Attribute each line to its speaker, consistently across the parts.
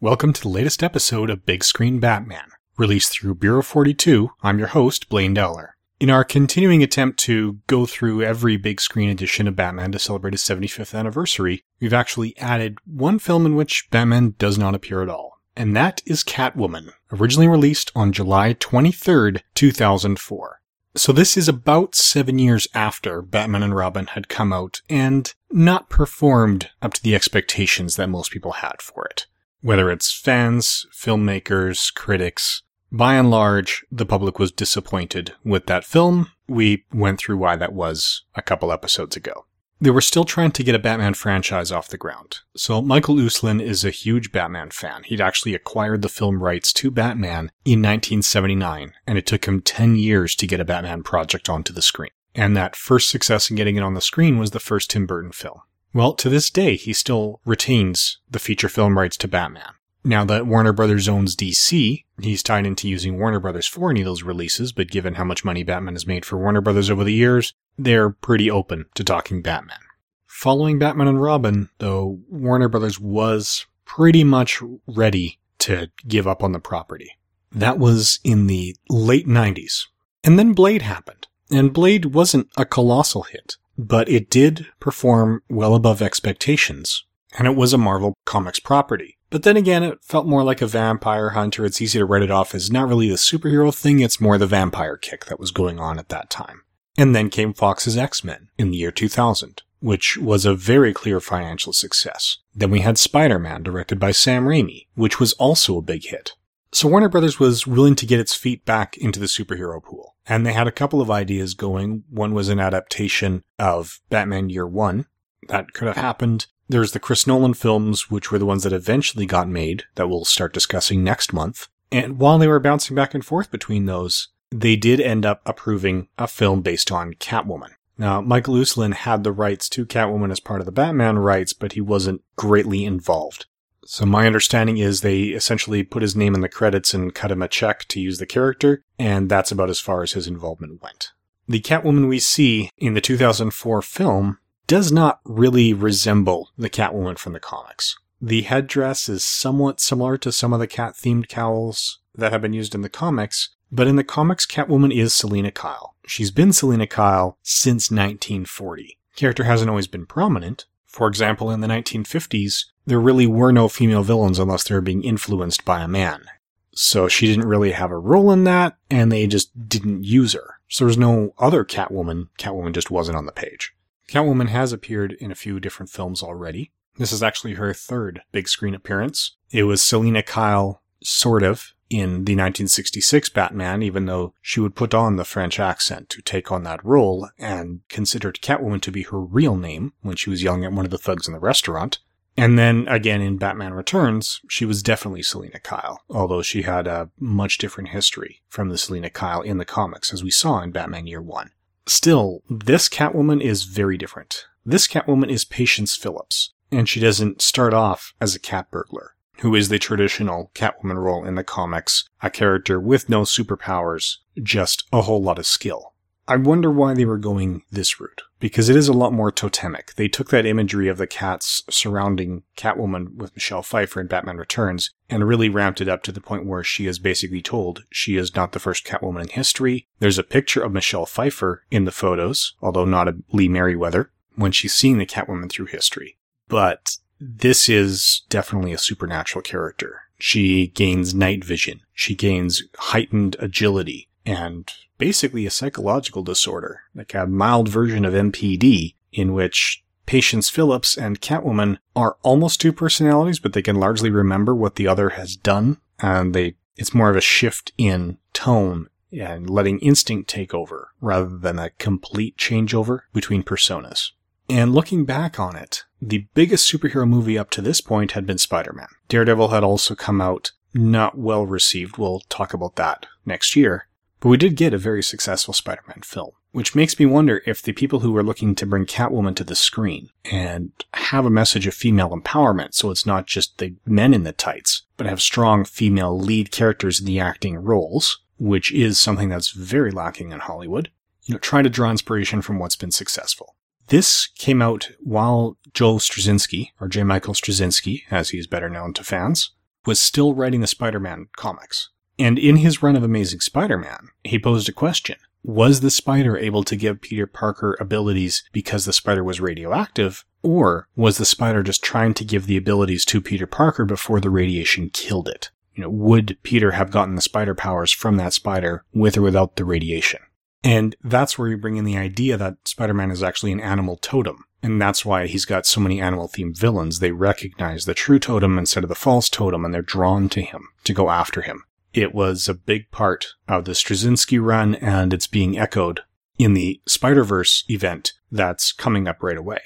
Speaker 1: Welcome to the latest episode of Big Screen Batman, released through Bureau 42. I'm your host, Blaine Dowler. In our continuing attempt to go through every big screen edition of Batman to celebrate his 75th anniversary, we've actually added one film in which Batman does not appear at all, and that is Catwoman, originally released on July 23rd, 2004. So this is about seven years after Batman and Robin had come out and not performed up to the expectations that most people had for it. Whether it's fans, filmmakers, critics, by and large, the public was disappointed with that film. We went through why that was a couple episodes ago. They were still trying to get a Batman franchise off the ground. So Michael Uslan is a huge Batman fan. He'd actually acquired the film rights to Batman in 1979, and it took him 10 years to get a Batman project onto the screen. And that first success in getting it on the screen was the first Tim Burton film. Well, to this day, he still retains the feature film rights to Batman. Now that Warner Brothers owns DC, he's tied into using Warner Brothers for any of those releases, but given how much money Batman has made for Warner Brothers over the years, they're pretty open to talking Batman. Following Batman and Robin, though, Warner Brothers was pretty much ready to give up on the property. That was in the late 90s. And then Blade happened. And Blade wasn't a colossal hit, but it did perform well above expectations. And it was a Marvel Comics property. But then again, it felt more like a vampire hunter. It's easy to write it off as not really the superhero thing, it's more the vampire kick that was going on at that time. And then came Fox's X-Men in the year 2000, which was a very clear financial success. Then we had Spider-Man, directed by Sam Raimi, which was also a big hit. So Warner Brothers was willing to get its feet back into the superhero pool. And they had a couple of ideas going. One was an adaptation of Batman Year One. That could have happened. There's the Chris Nolan films, which were the ones that eventually got made, that we'll start discussing next month. And while they were bouncing back and forth between those, they did end up approving a film based on Catwoman. Now, Michael Uslan had the rights to Catwoman as part of the Batman rights, but he wasn't greatly involved. So my understanding is they essentially put his name in the credits and cut him a check to use the character, and that's about as far as his involvement went. The Catwoman we see in the 2004 film does not really resemble the Catwoman from the comics. The headdress is somewhat similar to some of the cat themed cowls that have been used in the comics, but in the comics, Catwoman is Selina Kyle. She's been Selina Kyle since 1940. Character hasn't always been prominent. For example, in the 1950s, there really were no female villains unless they were being influenced by a man. So she didn't really have a role in that, and they just didn't use her. So there's no other Catwoman. Catwoman just wasn't on the page. Catwoman has appeared in a few different films already. This is actually her third big screen appearance. It was Selina Kyle, sort of, in the 1966 Batman, even though she would put on the French accent to take on that role and considered Catwoman to be her real name when she was yelling at one of the thugs in the restaurant. And then again in Batman Returns, she was definitely Selina Kyle, although she had a much different history from the Selina Kyle in the comics, as we saw in Batman Year One. Still, this Catwoman is very different. This Catwoman is Patience Phillips, and she doesn't start off as a cat burglar, who is the traditional Catwoman role in the comics, a character with no superpowers, just a whole lot of skill. I wonder why they were going this route, because it is a lot more totemic. They took that imagery of the cats surrounding Catwoman with Michelle Pfeiffer in Batman Returns and really ramped it up to the point where she is basically told she is not the first Catwoman in history. There's a picture of Michelle Pfeiffer in the photos, although not a Lee Meriwether, when she's seeing the Catwoman through history. But this is definitely a supernatural character. She gains night vision. She gains heightened agility and basically a psychological disorder, like a mild version of MPD, in which Patience Phillips and Catwoman are almost two personalities, but they can largely remember what the other has done, and they it's more of a shift in tone and letting instinct take over rather than a complete changeover between personas. And looking back on it, the biggest superhero movie up to this point had been Spider-Man. Daredevil had also come out not well received. We'll talk about that next year. But we did get a very successful Spider Man film, which makes me wonder if the people who are looking to bring Catwoman to the screen and have a message of female empowerment, so it's not just the men in the tights, but have strong female lead characters in the acting roles, which is something that's very lacking in Hollywood, you know, try to draw inspiration from what's been successful. This came out while Joe Straczynski, or J. Michael Straczynski, as he's better known to fans, was still writing the Spider Man comics. And in his run of Amazing Spider Man, he posed a question Was the spider able to give Peter Parker abilities because the spider was radioactive? Or was the spider just trying to give the abilities to Peter Parker before the radiation killed it? You know, would Peter have gotten the spider powers from that spider with or without the radiation? And that's where you bring in the idea that Spider-Man is actually an animal totem. And that's why he's got so many animal themed villains. They recognize the true totem instead of the false totem and they're drawn to him to go after him. It was a big part of the Straczynski run and it's being echoed in the Spider-Verse event that's coming up right away.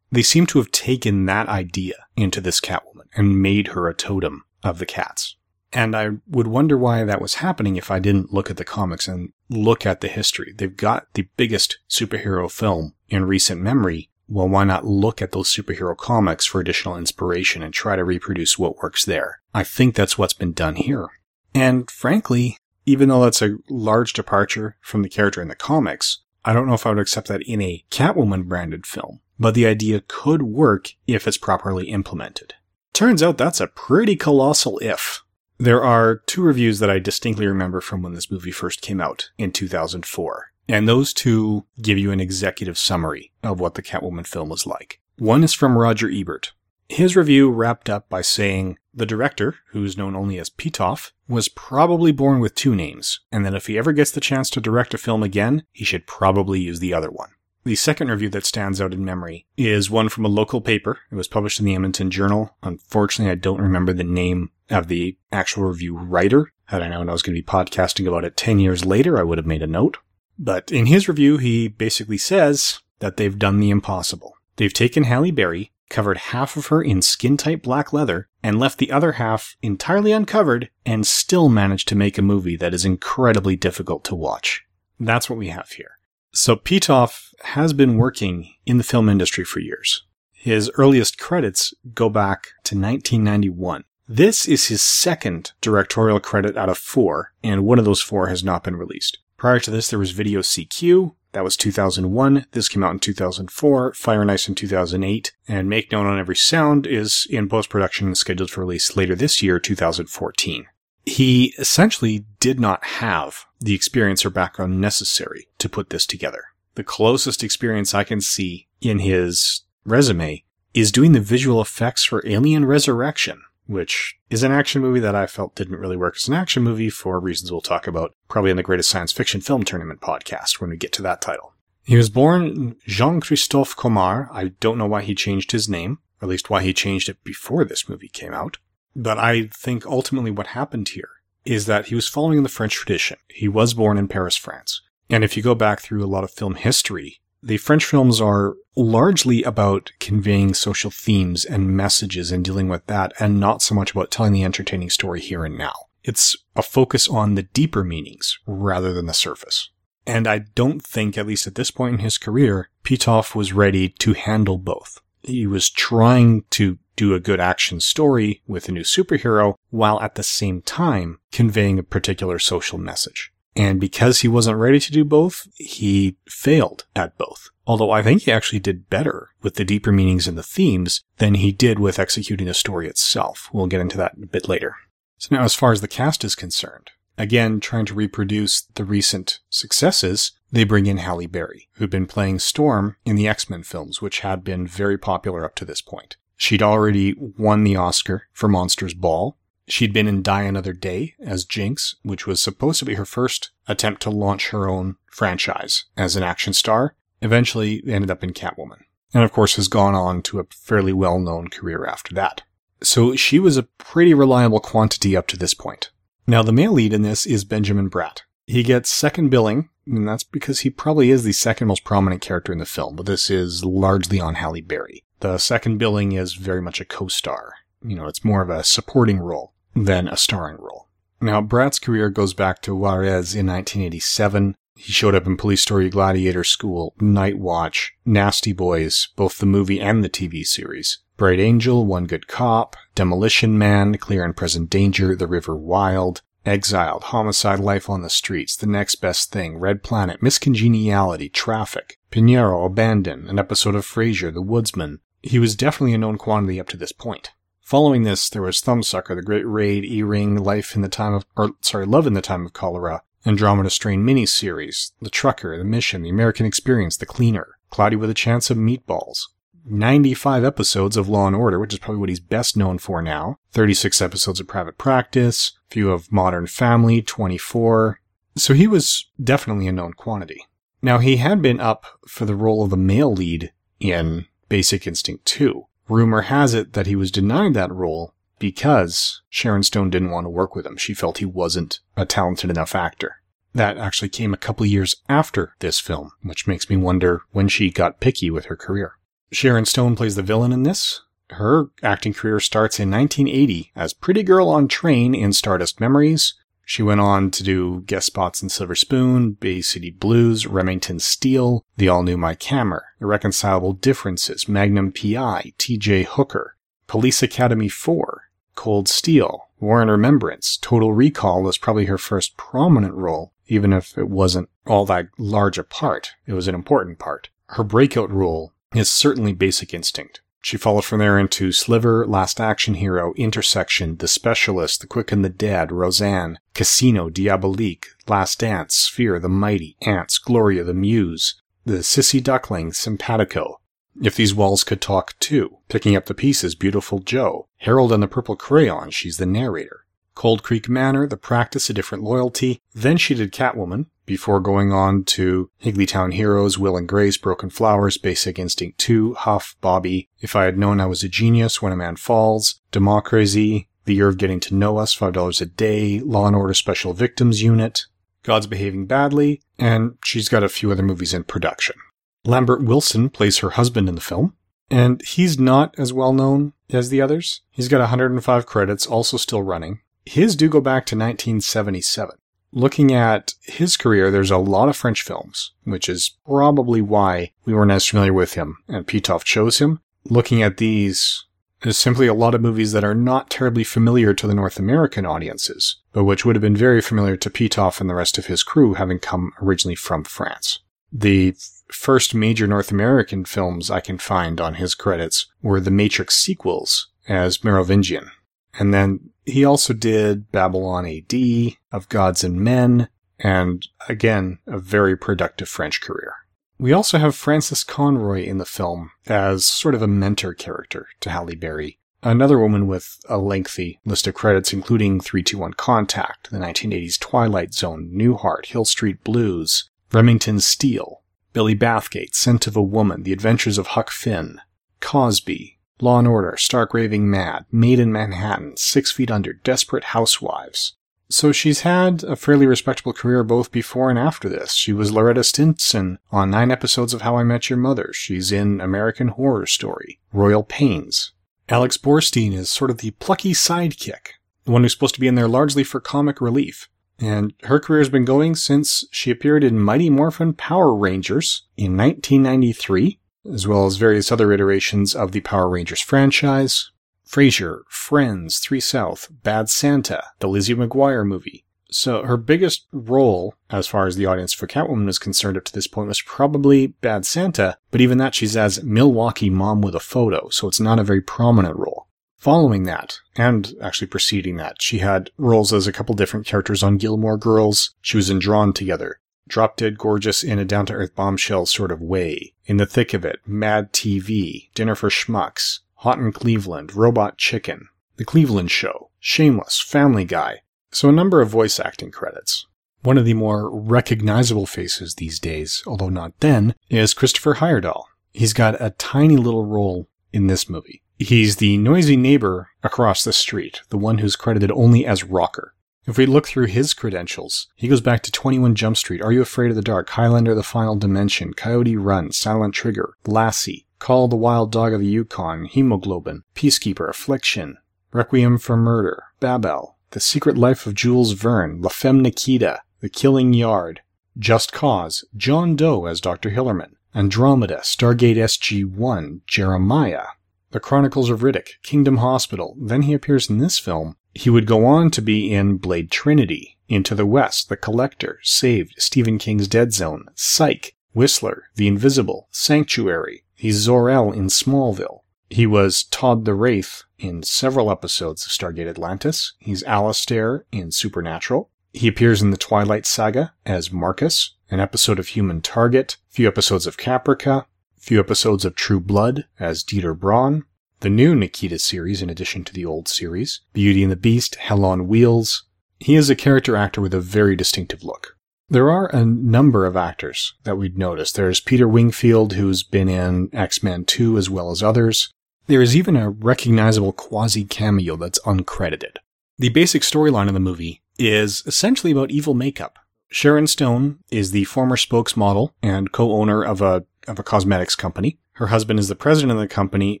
Speaker 1: They seem to have taken that idea into this Catwoman and made her a totem of the cats. And I would wonder why that was happening if I didn't look at the comics and look at the history. They've got the biggest superhero film in recent memory. Well, why not look at those superhero comics for additional inspiration and try to reproduce what works there? I think that's what's been done here. And frankly, even though that's a large departure from the character in the comics, I don't know if I would accept that in a Catwoman branded film, but the idea could work if it's properly implemented. Turns out that's a pretty colossal if. There are two reviews that I distinctly remember from when this movie first came out in 2004. And those two give you an executive summary of what the Catwoman film was like. One is from Roger Ebert. His review wrapped up by saying the director, who's known only as Pitof, was probably born with two names, and that if he ever gets the chance to direct a film again, he should probably use the other one. The second review that stands out in memory is one from a local paper. It was published in the Edmonton Journal. Unfortunately, I don't remember the name of the actual review writer. Had I known I was going to be podcasting about it 10 years later, I would have made a note. But in his review, he basically says that they've done the impossible. They've taken Halle Berry, covered half of her in skin tight black leather, and left the other half entirely uncovered, and still managed to make a movie that is incredibly difficult to watch. That's what we have here. So Pitof has been working in the film industry for years. His earliest credits go back to 1991. This is his second directorial credit out of four, and one of those four has not been released. Prior to this, there was Vidocq. That was 2001. This came out in 2004. Fire and Ice in 2008. And Make Known on Every Sound is in post-production and scheduled for release later this year, 2014 he essentially did not have the experience or background necessary to put this together. The closest experience I can see in his resume is doing the visual effects for Alien Resurrection, which is an action movie that I felt didn't really work as an action movie for reasons we'll talk about probably in the greatest science fiction film tournament podcast when we get to that title. He was born Jean Christophe Comar. I don't know why he changed his name, or at least why he changed it before this movie came out. But I think ultimately what happened here is that he was following the French tradition. He was born in Paris, France. And if you go back through a lot of film history, the French films are largely about conveying social themes and messages and dealing with that, and not so much about telling the entertaining story here and now. It's a focus on the deeper meanings rather than the surface. And I don't think, at least at this point in his career, Pitof was ready to handle both. He was trying to do a good action story with a new superhero while at the same time conveying a particular social message. And because he wasn't ready to do both, he failed at both. Although I think he actually did better with the deeper meanings and the themes than he did with executing the story itself. We'll get into that a bit later. So now as far as the cast is concerned, again, trying to reproduce the recent successes, they bring in Halle Berry, who'd been playing Storm in the X-Men films, which had been very popular up to this point. She'd already won the Oscar for Monsters Ball. She'd been in Die Another Day as Jinx, which was supposed to be her first attempt to launch her own franchise as an action star. Eventually ended up in Catwoman. And of course has gone on to a fairly well-known career after that. So she was a pretty reliable quantity up to this point. Now the male lead in this is Benjamin Bratt. He gets second billing, and that's because he probably is the second most prominent character in the film, but this is largely on Halle Berry. The second billing is very much a co-star. You know, it's more of a supporting role than a starring role. Now, Bratt's career goes back to Juarez in 1987. He showed up in Police Story Gladiator School, Night Watch, Nasty Boys, both the movie and the TV series, Bright Angel, One Good Cop, Demolition Man, Clear and Present Danger, The River Wild, Exiled, Homicide, Life on the Streets, The Next Best Thing, Red Planet, Miss Congeniality, Traffic, Piñero, Abandon, an episode of Frasier, The Woodsman, he was definitely a known quantity up to this point. Following this, there was Thumbsucker, The Great Raid, E-Ring, Life in the Time of, or sorry, Love in the Time of Cholera, Andromeda Strain miniseries, The Trucker, The Mission, The American Experience, The Cleaner, Cloudy with a Chance of Meatballs, 95 episodes of Law and Order, which is probably what he's best known for now, 36 episodes of Private Practice, few of Modern Family, 24. So he was definitely a known quantity. Now he had been up for the role of the male lead in Basic Instinct 2. Rumor has it that he was denied that role because Sharon Stone didn't want to work with him. She felt he wasn't a talented enough actor. That actually came a couple years after this film, which makes me wonder when she got picky with her career. Sharon Stone plays the villain in this. Her acting career starts in 1980 as Pretty Girl on Train in Stardust Memories. She went on to do guest spots in Silver Spoon, Bay City Blues, Remington Steele, The All New Mike Hammer, Irreconcilable Differences, Magnum PI, TJ Hooker, Police Academy 4, Cold Steel, War and Remembrance, Total Recall was probably her first prominent role, even if it wasn't all that large a part. It was an important part. Her breakout role is certainly Basic Instinct. She followed from there into Sliver, Last Action Hero, Intersection, The Specialist, The Quick and the Dead, Roseanne, Casino, Diabolique, Last Dance, Sphere, The Mighty, Antz, Gloria, The Muse, The Sissy Duckling, Simpatico. If these walls could talk too, picking up the pieces, Beautiful Joe, Harold and the Purple Crayon, she's the narrator. Cold Creek Manor, The Practice, A Different Loyalty. Then she did Catwoman, before going on to Higglytown Heroes, Will and Grace, Broken Flowers, Basic Instinct 2, Huff, Bobby, If I Had Known I Was a Genius, When a Man Falls, Democracy, The Year of Getting to Know Us, $5 a Day, Law and Order Special Victims Unit, God's Behaving Badly, and she's got a few other movies in production. Lambert Wilson plays her husband in the film, and he's not as well known as the others. He's got 105 credits, also still running. His do go back to 1977. Looking at his career, there's a lot of French films, which is probably why we weren't as familiar with him and Pitof chose him. Looking at these, there's simply a lot of movies that are not terribly familiar to the North American audiences, but which would have been very familiar to Pitof and the rest of his crew having come originally from France. The first major North American films I can find on his credits were the Matrix sequels as Merovingian. And then he also did Babylon AD, Of Gods and Men, and again, a very productive French career. We also have Frances Conroy in the film as sort of a mentor character to Halle Berry, another woman with a lengthy list of credits, including 321 Contact, the 1980s Twilight Zone, Newhart, Hill Street Blues, Remington Steele, Billy Bathgate, Scent of a Woman, The Adventures of Huck Finn, Cosby, Law and Order, Stark Raving Mad, Made in Manhattan, Six Feet Under, Desperate Housewives. So she's had a fairly respectable career both before and after this. She was Loretta Stinson on nine episodes of How I Met Your Mother. She's in American Horror Story, Royal Pains. Alex Borstein is sort of the plucky sidekick, the one who's supposed to be in there largely for comic relief. And her career has been going since she appeared in Mighty Morphin Power Rangers in 1993 as well as various other iterations of the Power Rangers franchise. Frasier, Friends, Three South, Bad Santa, the Lizzie McGuire movie. So her biggest role, as far as the audience for Catwoman is concerned up to this point, was probably Bad Santa, but even that she's as Milwaukee Mom with a Photo, so it's not a very prominent role. Following that, and actually preceding that, she had roles as a couple different characters on Gilmore Girls. She was in Drawn Together drop dead gorgeous in a down to earth bombshell sort of way. In the thick of it, Mad TV, Dinner for Schmucks, Hot in Cleveland, Robot Chicken, The Cleveland Show, Shameless, Family Guy. So a number of voice acting credits. One of the more recognizable faces these days, although not then, is Christopher Heyerdahl. He's got a tiny little role in this movie. He's the noisy neighbor across the street, the one who's credited only as Rocker. If we look through his credentials, he goes back to 21 Jump Street, Are You Afraid of the Dark, Highlander The Final Dimension, Coyote Run, Silent Trigger, Lassie, Call the Wild Dog of the Yukon, Hemoglobin, Peacekeeper, Affliction, Requiem for Murder, Babel, The Secret Life of Jules Verne, La Femme Nikita, The Killing Yard, Just Cause, John Doe as Dr. Hillerman, Andromeda, Stargate SG-1, Jeremiah, The Chronicles of Riddick, Kingdom Hospital. Then he appears in this film he would go on to be in Blade Trinity, Into the West, The Collector, Saved, Stephen King's Dead Zone, Psych, Whistler, The Invisible, Sanctuary. He's Zor-El in Smallville. He was Todd the Wraith in several episodes of Stargate Atlantis. He's Alastair in Supernatural. He appears in the Twilight Saga as Marcus, an episode of Human Target, few episodes of Caprica, few episodes of True Blood as Dieter Braun, the new Nikita series in addition to the old series, Beauty and the Beast, Hell on Wheels. He is a character actor with a very distinctive look. There are a number of actors that we'd notice. There's Peter Wingfield, who's been in X-Men 2 as well as others. There is even a recognizable quasi cameo that's uncredited. The basic storyline of the movie is essentially about evil makeup. Sharon Stone is the former spokesmodel and co-owner of a of a cosmetics company. Her husband is the president of the company.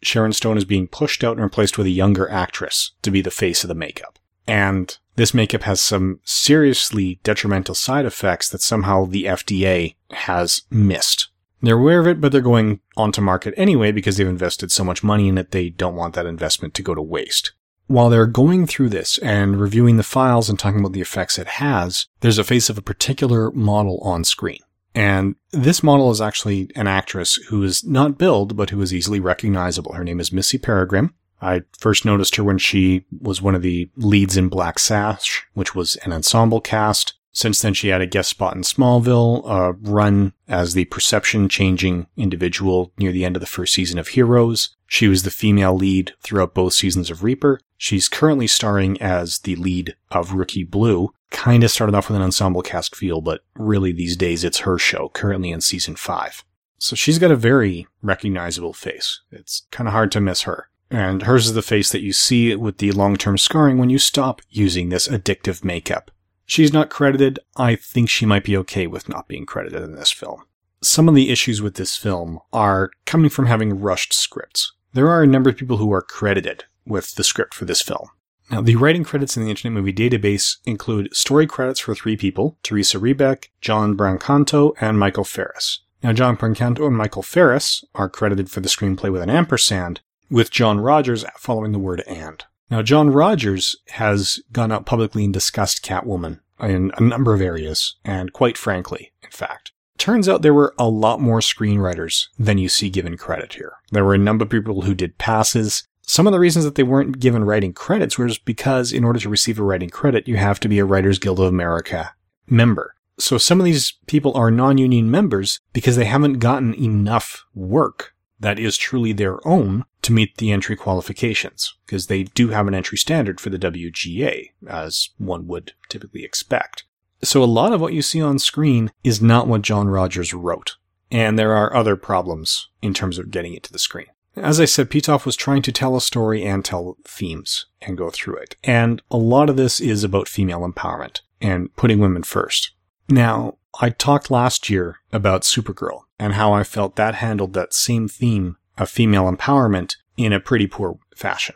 Speaker 1: Sharon Stone is being pushed out and replaced with a younger actress to be the face of the makeup. And this makeup has some seriously detrimental side effects that somehow the FDA has missed. They're aware of it, but they're going onto market anyway because they've invested so much money in it, they don't want that investment to go to waste. While they're going through this and reviewing the files and talking about the effects it has, there's a face of a particular model on screen. And this model is actually an actress who is not billed, but who is easily recognizable. Her name is Missy Peregrym. I first noticed her when she was one of the leads in Black Sash, which was an ensemble cast. Since then, she had a guest spot in Smallville, a run as the perception changing individual near the end of the first season of Heroes. She was the female lead throughout both seasons of Reaper. She's currently starring as the lead of Rookie Blue. Kind of started off with an ensemble cast feel, but really these days it's her show, currently in season five. So she's got a very recognizable face. It's kind of hard to miss her. And hers is the face that you see with the long term scarring when you stop using this addictive makeup. She's not credited. I think she might be okay with not being credited in this film. Some of the issues with this film are coming from having rushed scripts. There are a number of people who are credited with the script for this film. Now, the writing credits in the Internet Movie Database include story credits for three people Teresa Rebeck, John Brancato, and Michael Ferris. Now, John Brancato and Michael Ferris are credited for the screenplay with an ampersand, with John Rogers following the word and. Now, John Rogers has gone out publicly and discussed Catwoman in a number of areas, and quite frankly, in fact. Turns out there were a lot more screenwriters than you see given credit here. There were a number of people who did passes. Some of the reasons that they weren't given writing credits was because in order to receive a writing credit, you have to be a Writers Guild of America member. So some of these people are non-union members because they haven't gotten enough work that is truly their own to meet the entry qualifications, because they do have an entry standard for the WGA, as one would typically expect. So a lot of what you see on screen is not what John Rogers wrote, and there are other problems in terms of getting it to the screen. As I said, Pitof was trying to tell a story and tell themes and go through it. And a lot of this is about female empowerment and putting women first. Now, I talked last year about Supergirl and how I felt that handled that same theme of female empowerment in a pretty poor fashion.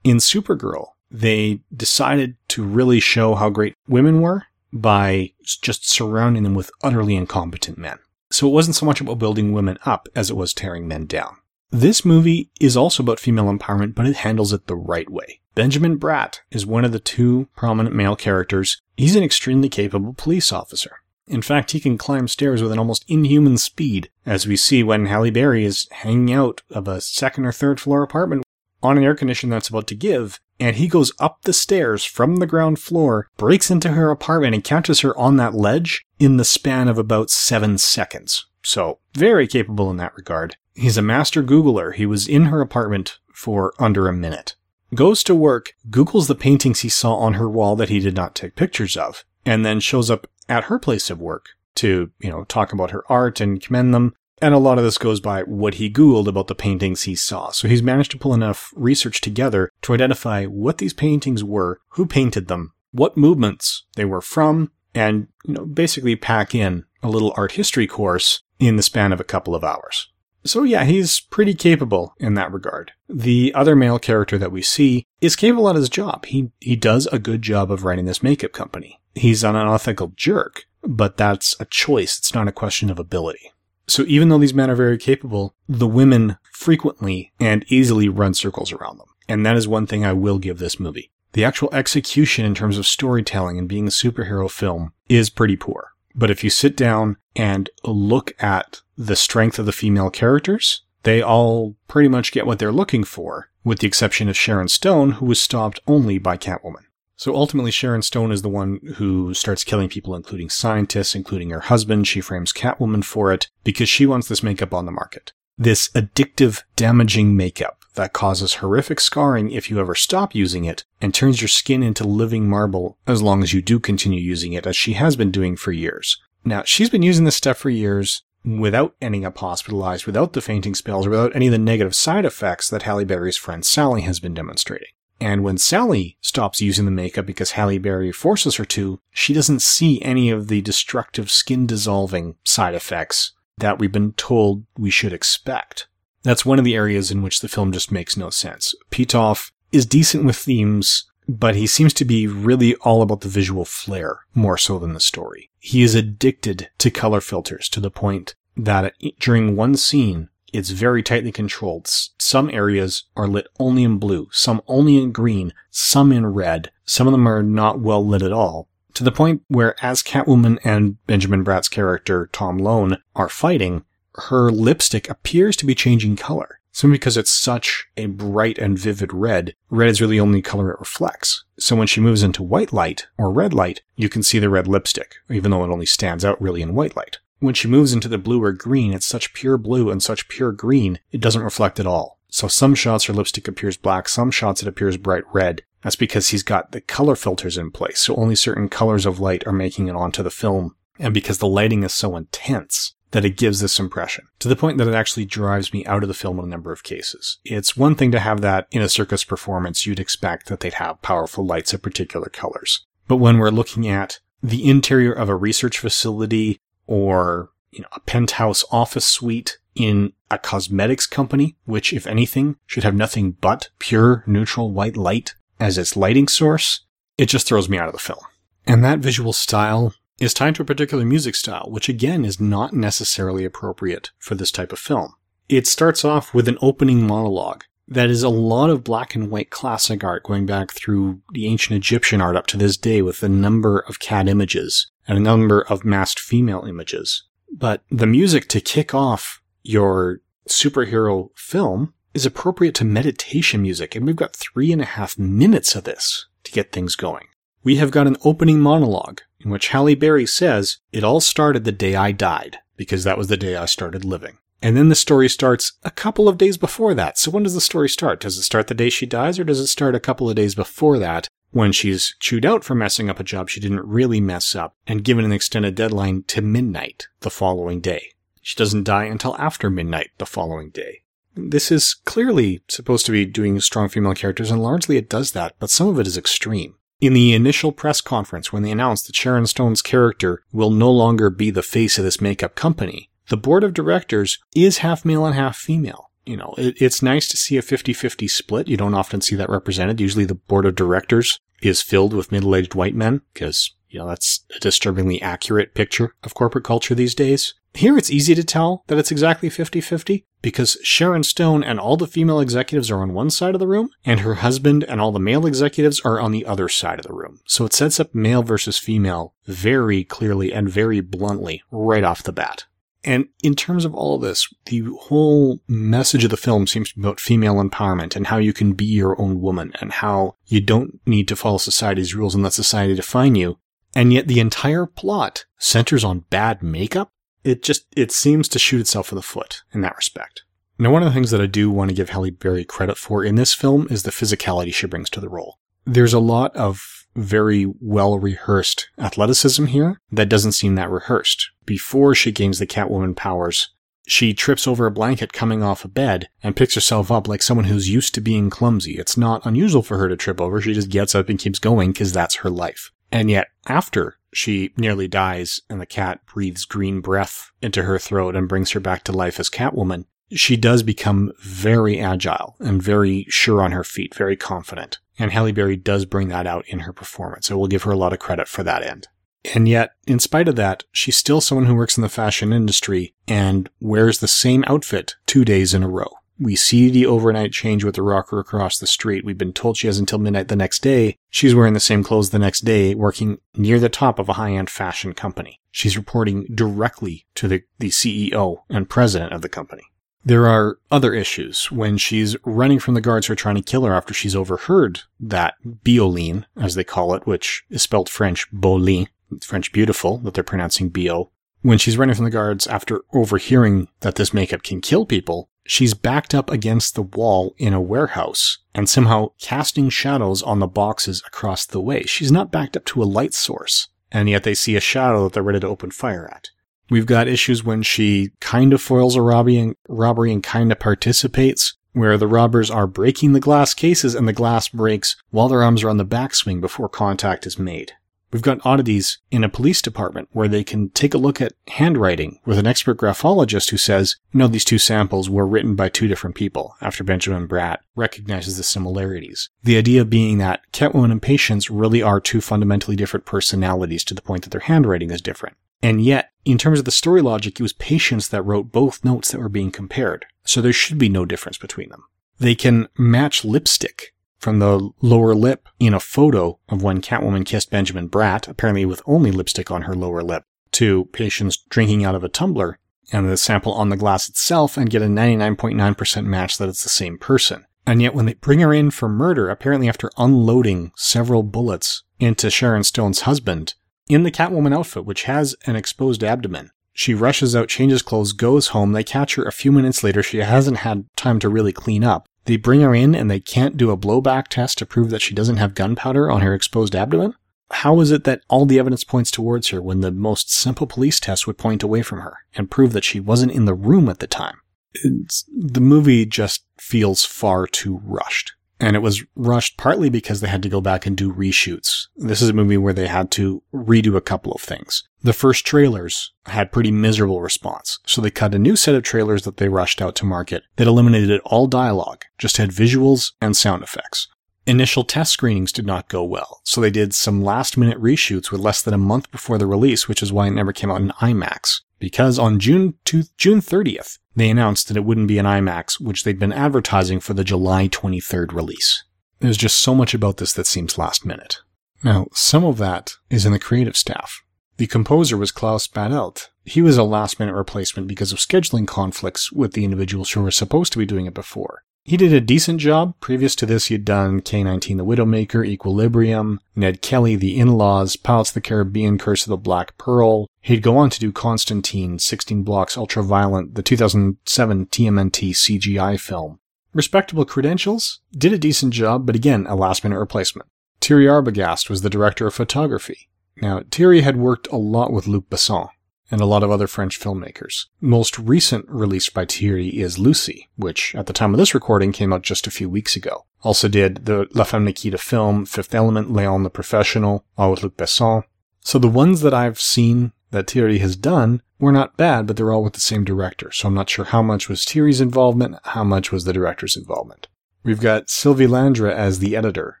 Speaker 1: In Supergirl, they decided to really show how great women were by just surrounding them with utterly incompetent men. So it wasn't so much about building women up as it was tearing men down. This movie is also about female empowerment, but it handles it the right way. Benjamin Bratt is one of the two prominent male characters. He's an extremely capable police officer. In fact, he can climb stairs with an almost inhuman speed, as we see when Halle Berry is hanging out of a second or third floor apartment on an air conditioner that's about to give, and he goes up the stairs from the ground floor, breaks into her apartment, and catches her on that ledge in the span of about seven seconds. So, very capable in that regard. He's a master Googler. He was in her apartment for under a minute. Goes to work, Googles the paintings he saw on her wall that he did not take pictures of, and then shows up at her place of work to, you know, talk about her art and commend them. And a lot of this goes by what he Googled about the paintings he saw. So he's managed to pull enough research together to identify what these paintings were, who painted them, what movements they were from, and, you know, basically pack in a little art history course in the span of a couple of hours. So yeah, he's pretty capable in that regard. The other male character that we see is capable at his job. He, he does a good job of running this makeup company he's an unethical jerk, but that's a choice. It's not a question of ability. So even though these men are very capable, the women frequently and easily run circles around them. And that is one thing I will give this movie. The actual execution in terms of storytelling and being a superhero film is pretty poor. But if you sit down and look at the strength of the female characters, They all pretty much get what they're looking for, with the exception of Sharon Stone, who was stopped only by Catwoman. So ultimately, Sharon Stone is the one who starts killing people, including scientists, including her husband. She frames Catwoman for it because she wants this makeup on the market. This addictive, damaging makeup that causes horrific scarring if you ever stop using it and turns your skin into living marble as long as you do continue using it, as she has been doing for years. Now, she's been using this stuff for years without ending up hospitalized, without the fainting spells, without any of the negative side effects that Halle Berry's friend Sally has been demonstrating. And when Sally stops using the makeup because Halle Berry forces her to, she doesn't see any of the destructive skin dissolving side effects that we've been told we should expect. That's one of the areas in which the film just makes no sense. Pitof is decent with themes, but he seems to be really all about the visual flair more so than the story. He is addicted to color filters to the point that during one scene, it's very tightly controlled. Some areas are lit only in blue, some only in green, some in red. Some of them are not well lit at all. To the point where as Catwoman and Benjamin Bratt's character, Tom Lone, are fighting, her lipstick appears to be changing color. Simply because it's such a bright and vivid red, red is really the only color it reflects. So when she moves into white light or red light, you can see the red lipstick, even though it only stands out really in white light. When she moves into the blue or green, it's such pure blue and such pure green, it doesn't reflect at all. So some shots her lipstick appears black, some shots it appears bright red. That's because he's got the color filters in place, so only certain colors of light are making it onto the film. And because the lighting is so intense, that it gives this impression to the point that it actually drives me out of the film in a number of cases. It's one thing to have that in a circus performance. You'd expect that they'd have powerful lights of particular colors. But when we're looking at the interior of a research facility or, you know, a penthouse office suite in a cosmetics company, which if anything should have nothing but pure neutral white light as its lighting source, it just throws me out of the film. And that visual style is tied to a particular music style, which again is not necessarily appropriate for this type of film. It starts off with an opening monologue that is a lot of black and white classic art going back through the ancient Egyptian art up to this day with a number of cat images and a number of masked female images. But the music to kick off your superhero film is appropriate to meditation music, and we've got three and a half minutes of this to get things going. We have got an opening monologue in which Halle Berry says, It all started the day I died, because that was the day I started living. And then the story starts a couple of days before that. So when does the story start? Does it start the day she dies, or does it start a couple of days before that when she's chewed out for messing up a job she didn't really mess up and given an extended deadline to midnight the following day? She doesn't die until after midnight the following day. This is clearly supposed to be doing strong female characters, and largely it does that, but some of it is extreme. In the initial press conference, when they announced that Sharon Stone's character will no longer be the face of this makeup company, the board of directors is half male and half female. You know, it, it's nice to see a 50-50 split. You don't often see that represented. Usually the board of directors is filled with middle-aged white men because, you know, that's a disturbingly accurate picture of corporate culture these days. Here it's easy to tell that it's exactly 50-50 because Sharon Stone and all the female executives are on one side of the room and her husband and all the male executives are on the other side of the room. So it sets up male versus female very clearly and very bluntly right off the bat. And in terms of all of this, the whole message of the film seems to be about female empowerment and how you can be your own woman and how you don't need to follow society's rules and let society define you. And yet the entire plot centers on bad makeup it just it seems to shoot itself in the foot in that respect. Now, one of the things that I do want to give Halle Berry credit for in this film is the physicality she brings to the role. There's a lot of very well rehearsed athleticism here that doesn't seem that rehearsed. Before she gains the Catwoman powers, she trips over a blanket coming off a bed and picks herself up like someone who's used to being clumsy. It's not unusual for her to trip over. She just gets up and keeps going because that's her life. And yet, after she nearly dies and the cat breathes green breath into her throat and brings her back to life as Catwoman, she does become very agile and very sure on her feet, very confident. And Halle Berry does bring that out in her performance. I will give her a lot of credit for that end. And yet, in spite of that, she's still someone who works in the fashion industry and wears the same outfit two days in a row. We see the overnight change with the rocker across the street. We've been told she has until midnight the next day. She's wearing the same clothes the next day, working near the top of a high-end fashion company. She's reporting directly to the, the CEO and president of the company. There are other issues when she's running from the guards who are trying to kill her after she's overheard that bioline, as they call it, which is spelled French bolin, French beautiful, that they're pronouncing bio. When she's running from the guards after overhearing that this makeup can kill people, she's backed up against the wall in a warehouse and somehow casting shadows on the boxes across the way. She's not backed up to a light source, and yet they see a shadow that they're ready to open fire at. We've got issues when she kind of foils a robbery and, robbery and kind of participates, where the robbers are breaking the glass cases and the glass breaks while their arms are on the backswing before contact is made. We've got oddities in a police department where they can take a look at handwriting with an expert graphologist who says, no, these two samples were written by two different people after Benjamin Bratt recognizes the similarities. The idea being that Catwoman and Patience really are two fundamentally different personalities to the point that their handwriting is different. And yet, in terms of the story logic, it was Patience that wrote both notes that were being compared. So there should be no difference between them. They can match lipstick from the lower lip in a photo of when Catwoman kissed Benjamin Bratt, apparently with only lipstick on her lower lip, to Patience drinking out of a tumbler and the sample on the glass itself and get a 99.9% match that it's the same person. And yet when they bring her in for murder, apparently after unloading several bullets into Sharon Stone's husband, in the Catwoman outfit, which has an exposed abdomen. She rushes out, changes clothes, goes home. They catch her a few minutes later. She hasn't had time to really clean up. They bring her in and they can't do a blowback test to prove that she doesn't have gunpowder on her exposed abdomen? How is it that all the evidence points towards her when the most simple police test would point away from her and prove that she wasn't in the room at the time? It's, the movie just feels far too rushed and it was rushed partly because they had to go back and do reshoots. This is a movie where they had to redo a couple of things. The first trailers had pretty miserable response, so they cut a new set of trailers that they rushed out to market that eliminated all dialogue, just had visuals and sound effects. Initial test screenings did not go well, so they did some last minute reshoots with less than a month before the release, which is why it never came out in IMAX. Because on June, two, June 30th, they announced that it wouldn't be an IMAX, which they'd been advertising for the July 23rd release. There's just so much about this that seems last minute. Now, some of that is in the creative staff. The composer was Klaus Badelt. He was a last minute replacement because of scheduling conflicts with the individuals who were supposed to be doing it before. He did a decent job. Previous to this, he had done K-19 The Widowmaker, Equilibrium, Ned Kelly, The In-Laws, Pirates of the Caribbean, Curse of the Black Pearl. He'd go on to do Constantine, 16 Blocks, Ultraviolet, the 2007 TMNT CGI film. Respectable credentials, did a decent job, but again, a last minute replacement. Thierry Arbogast was the director of photography. Now, Thierry had worked a lot with Luc Besson and a lot of other French filmmakers. Most recent release by Thierry is Lucy, which at the time of this recording came out just a few weeks ago. Also did the La Femme Nikita film, Fifth Element, Léon the Professional, all with Luc Besson. So the ones that I've seen that Thierry has done were not bad, but they're all with the same director. So I'm not sure how much was Thierry's involvement, how much was the director's involvement. We've got Sylvie Landra as the editor,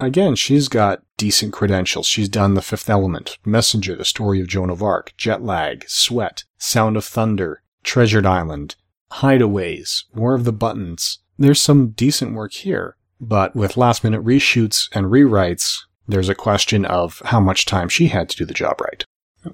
Speaker 1: again, she's got decent credentials. She's done The Fifth Element, Messenger, The Story of Joan of Arc, Jet Lag, Sweat, Sound of Thunder, Treasured Island, Hideaways, War of the Buttons. There's some decent work here, but with last minute reshoots and rewrites, there's a question of how much time she had to do the job right.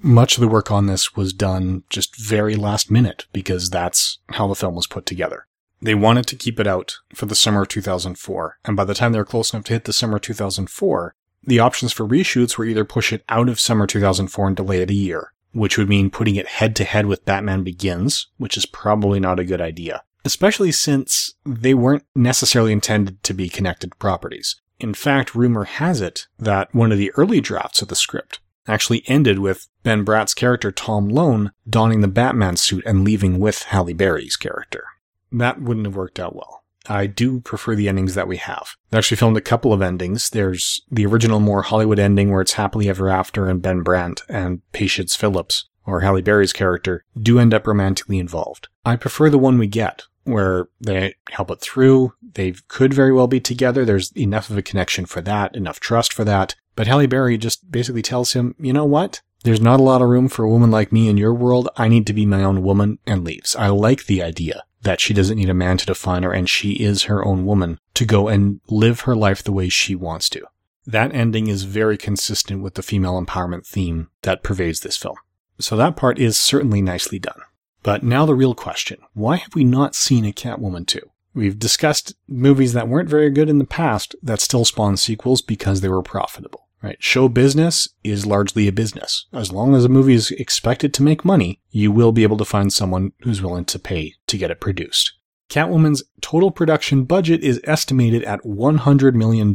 Speaker 1: Much of the work on this was done just very last minute because that's how the film was put together. They wanted to keep it out for the summer of 2004, and by the time they were close enough to hit the summer 2004, the options for reshoots were either push it out of summer 2004 and delay it a year, which would mean putting it head to head with Batman Begins, which is probably not a good idea, especially since they weren't necessarily intended to be connected properties. In fact, rumor has it that one of the early drafts of the script actually ended with Ben Bratt's character Tom Lone donning the Batman suit and leaving with Halle Berry's character that wouldn't have worked out well. I do prefer the endings that we have. They actually filmed a couple of endings. There's the original more Hollywood ending where it's happily ever after and Ben Bratt and Patience Phillips, or Halle Berry's character, do end up romantically involved. I prefer the one we get, where they help it through. They could very well be together. There's enough of a connection for that, enough trust for that. But Halle Berry just basically tells him, you know what? There's not a lot of room for a woman like me in your world. I need to be my own woman and leaves. I like the idea that she doesn't need a man to define her and she is her own woman to go and live her life the way she wants to. That ending is very consistent with the female empowerment theme that pervades this film. So that part is certainly nicely done. But now the real question why have we not seen a Catwoman 2? We've discussed movies that weren't very good in the past that still spawned sequels because they were profitable. Right? Show business is largely a business. As long as a movie is expected to make money, you will be able to find someone who's willing to pay to get it produced. Catwoman's total production budget is estimated at $100 million.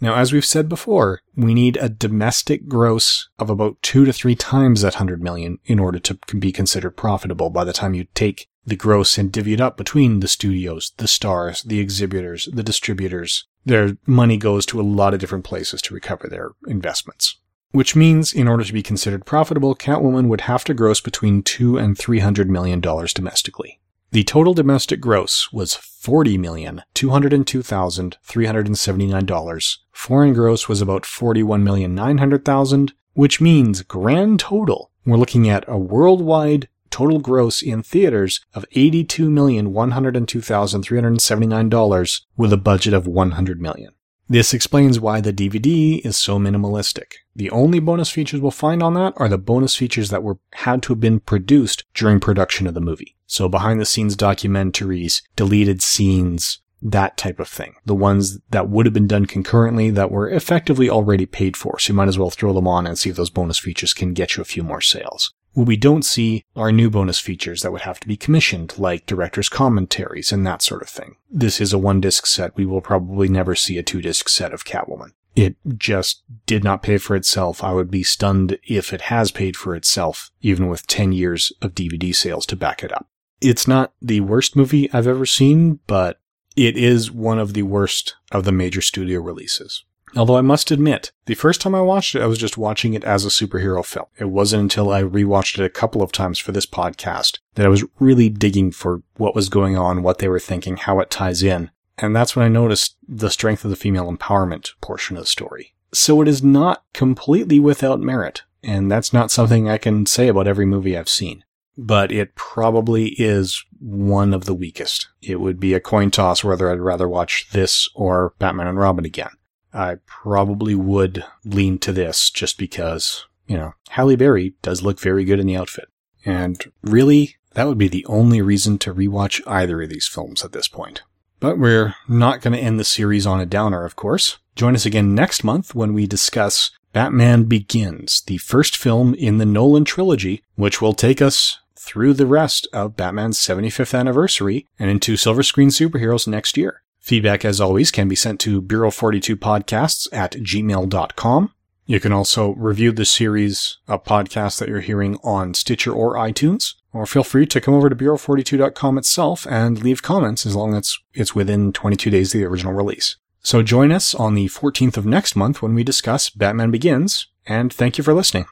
Speaker 1: Now, as we've said before, we need a domestic gross of about two to three times that 100 million in order to be considered profitable by the time you take the gross and divvy it up between the studios, the stars, the exhibitors, the distributors. Their money goes to a lot of different places to recover their investments. Which means, in order to be considered profitable, Catwoman would have to gross between two and three hundred million dollars domestically. The total domestic gross was $40,202,379. Foreign gross was about 41,900,000, which means grand total, we're looking at a worldwide total gross in theaters of $82,102,379 with a budget of 100 million. This explains why the DVD is so minimalistic. The only bonus features we'll find on that are the bonus features that were had to have been produced during production of the movie. So behind the scenes documentaries, deleted scenes, that type of thing. The ones that would have been done concurrently that were effectively already paid for. So you might as well throw them on and see if those bonus features can get you a few more sales. What we don't see are new bonus features that would have to be commissioned, like director's commentaries and that sort of thing. This is a one disc set. We will probably never see a two disc set of Catwoman. It just did not pay for itself. I would be stunned if it has paid for itself, even with 10 years of DVD sales to back it up. It's not the worst movie I've ever seen, but it is one of the worst of the major studio releases. Although I must admit, the first time I watched it, I was just watching it as a superhero film. It wasn't until I rewatched it a couple of times for this podcast that I was really digging for what was going on, what they were thinking, how it ties in. And that's when I noticed the strength of the female empowerment portion of the story. So it is not completely without merit. And that's not something I can say about every movie I've seen. But it probably is one of the weakest. It would be a coin toss whether I'd rather watch this or Batman and Robin again. I probably would lean to this just because, you know, Halle Berry does look very good in the outfit. And really, that would be the only reason to rewatch either of these films at this point. But we're not going to end the series on a downer, of course. Join us again next month when we discuss Batman Begins, the first film in the Nolan trilogy, which will take us through the rest of Batman's 75th anniversary and into Silver Screen Superheroes next year. Feedback, as always, can be sent to Bureau42podcasts at gmail.com. You can also review the series of podcasts that you're hearing on Stitcher or iTunes, or feel free to come over to Bureau42.com itself and leave comments as long as it's within 22 days of the original release. So join us on the 14th of next month when we discuss Batman Begins, and thank you for listening.